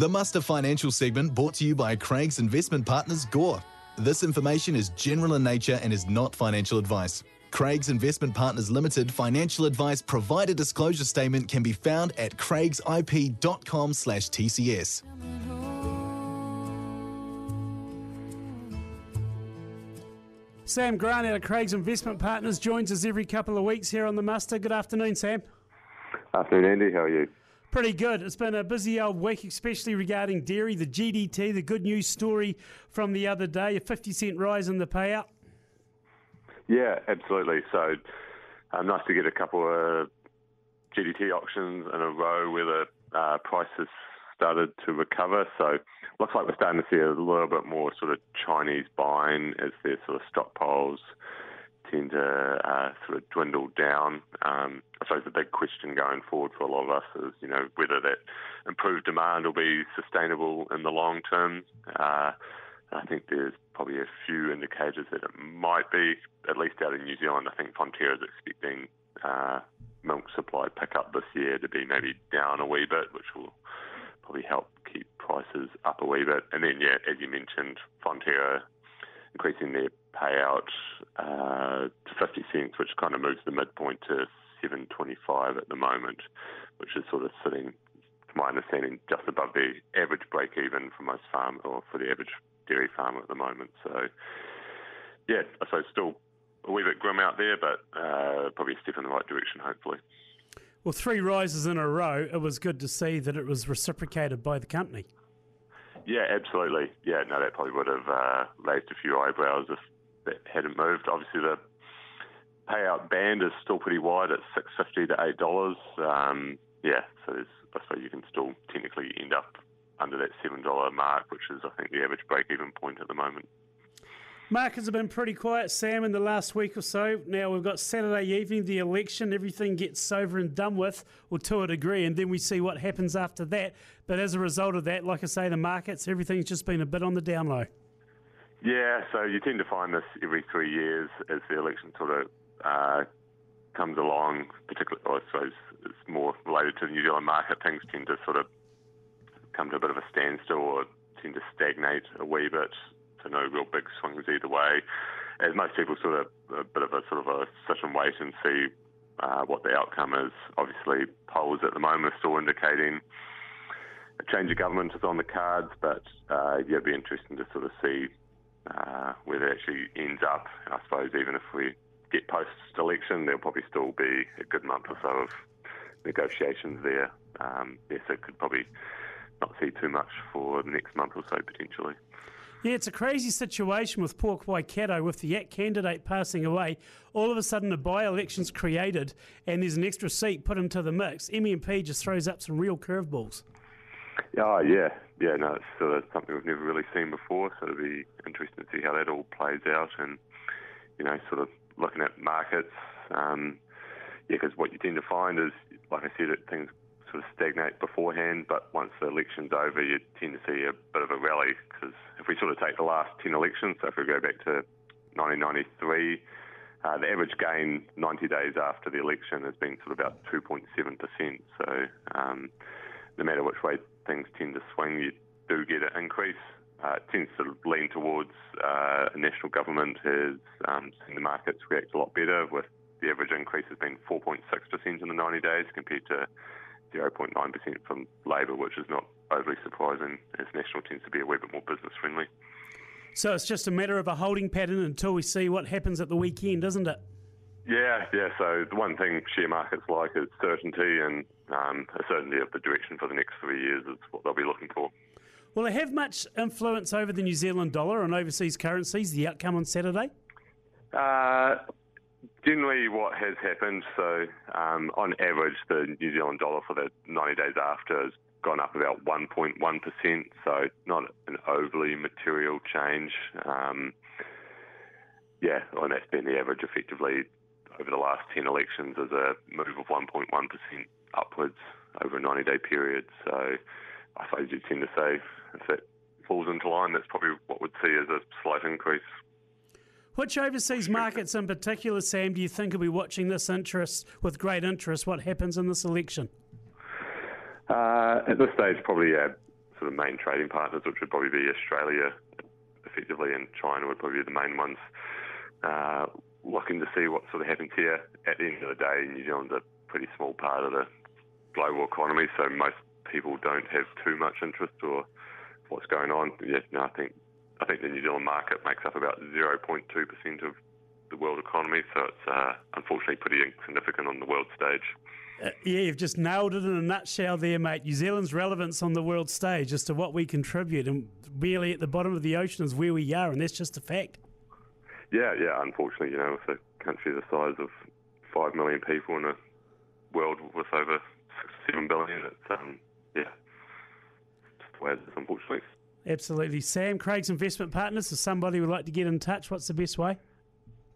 The Muster Financial segment brought to you by Craigs investment partners Gore. This information is general in nature and is not financial advice. Craigs Investment Partners Limited financial advice provider disclosure statement can be found at craigsip.com slash TCS. Sam Grant out of Craigs Investment Partners joins us every couple of weeks here on the Muster. Good afternoon, Sam. Afternoon, Andy. How are you? Pretty good. It's been a busy old week, especially regarding dairy, the GDT, the good news story from the other day, a 50 cent rise in the payout. Yeah, absolutely. So um, nice to get a couple of GDT auctions in a row where the uh, prices started to recover. So looks like we're starting to see a little bit more sort of Chinese buying as their sort of stockpiles tend to uh, sort of dwindle down. Um, I suppose the big question going forward for a lot of us is, you know, whether that improved demand will be sustainable in the long term. Uh, I think there's probably a few indicators that it might be, at least out in New Zealand. I think Fonterra is expecting uh, milk supply pick up this year to be maybe down a wee bit, which will probably help keep prices up a wee bit. And then, yeah, as you mentioned, Fonterra increasing their payout uh, to 50 cents, which kind of moves the midpoint to 7.25 at the moment, which is sort of sitting, to my understanding, just above the average break even for most farmers or for the average dairy farmer at the moment. So, yeah, I suppose still a wee bit grim out there, but uh, probably a step in the right direction, hopefully. Well, three rises in a row. It was good to see that it was reciprocated by the company. Yeah, absolutely. Yeah, no, that probably would have uh, raised a few eyebrows if that hadn't moved. Obviously, the payout band is still pretty wide at six fifty to eight dollars. Um, yeah, so I suppose you can still technically end up under that seven dollar mark, which is I think the average break even point at the moment. Markets have been pretty quiet, Sam, in the last week or so. Now we've got Saturday evening, the election, everything gets over and done with, or to a degree, and then we see what happens after that. But as a result of that, like I say, the markets, everything's just been a bit on the down low. Yeah, so you tend to find this every three years as the election sort of uh, comes along, particularly, I suppose it's more related to the New Zealand market. Things tend to sort of come to a bit of a standstill or tend to stagnate a wee bit so no real big swings either way. As most people sort of a bit of a sort of a sit and wait and see uh, what the outcome is. Obviously, polls at the moment are still indicating a change of government is on the cards, but uh, yeah, it'd be interesting to sort of see uh, where it actually ends up. I suppose even if we get post-election, there'll probably still be a good month or so of negotiations there. Um, it could probably not see too much for the next month or so potentially. Yeah, it's a crazy situation with Port Waikato with the ACT candidate passing away. All of a sudden, a by election's created and there's an extra seat put into the mix. MMP just throws up some real curveballs. Oh, yeah. Yeah, no, it's sort of something we've never really seen before, so it'll be interesting to see how that all plays out and, you know, sort of looking at markets. Um, yeah, because what you tend to find is, like I said, things sort of stagnate beforehand, but once the election's over, you tend to see a bit of a rally. Because if we sort of take the last 10 elections, so if we go back to 1993, uh, the average gain 90 days after the election has been sort of about 2.7%. So um, no matter which way things tend to swing, you do get an increase. Uh, it tends to lean towards uh, a national government has um, seen the markets react a lot better with the average increase has been 4.6% in the 90 days compared to 0.9% from Labor, which is not overly surprising as National tends to be a wee bit more business friendly. So it's just a matter of a holding pattern until we see what happens at the weekend, isn't it? Yeah, yeah. So the one thing share markets like is certainty, and um, a certainty of the direction for the next three years is what they'll be looking for. Will it have much influence over the New Zealand dollar and overseas currencies, the outcome on Saturday? Uh, generally what has happened, so um, on average, the New Zealand dollar for the 90 days after has gone up about 1.1%, so not an overly material change. Um, yeah, and that's been the average effectively over the last 10 elections as a move of 1.1% upwards over a 90 day period. So I suppose you tend to say if it falls into line, that's probably what we'd see as a slight increase. Which overseas markets in particular, Sam, do you think will be watching this interest with great interest? What happens in this election? Uh, at this stage, probably yeah, sort of main trading partners, which would probably be Australia, effectively, and China would probably be the main ones. Uh, looking to see what sort of happens here. At the end of the day, New Zealand's a pretty small part of the global economy, so most people don't have too much interest or what's going on. Yeah, no, I think I think the New Zealand market makes up about 0.2% of the world economy, so it's uh, unfortunately pretty insignificant on the world stage. Uh, yeah, you've just nailed it in a nutshell there, mate. New Zealand's relevance on the world stage as to what we contribute, and really at the bottom of the ocean is where we are, and that's just a fact. Yeah, yeah. Unfortunately, you know, with a country the size of five million people in a world with over six, seven billion, it's um, yeah, just the way it is, unfortunately. Absolutely. Sam, Craigs Investment Partners, if somebody would like to get in touch, what's the best way?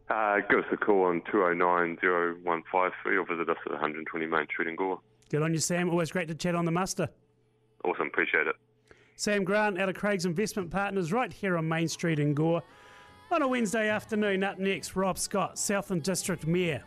Uh, give us a call on 209 0153 or visit us at 120 Main Street in Gore. Good on you, Sam. Always great to chat on the muster. Awesome. Appreciate it. Sam Grant out of Craigs Investment Partners right here on Main Street in Gore. On a Wednesday afternoon, up next, Rob Scott, Southland District Mayor.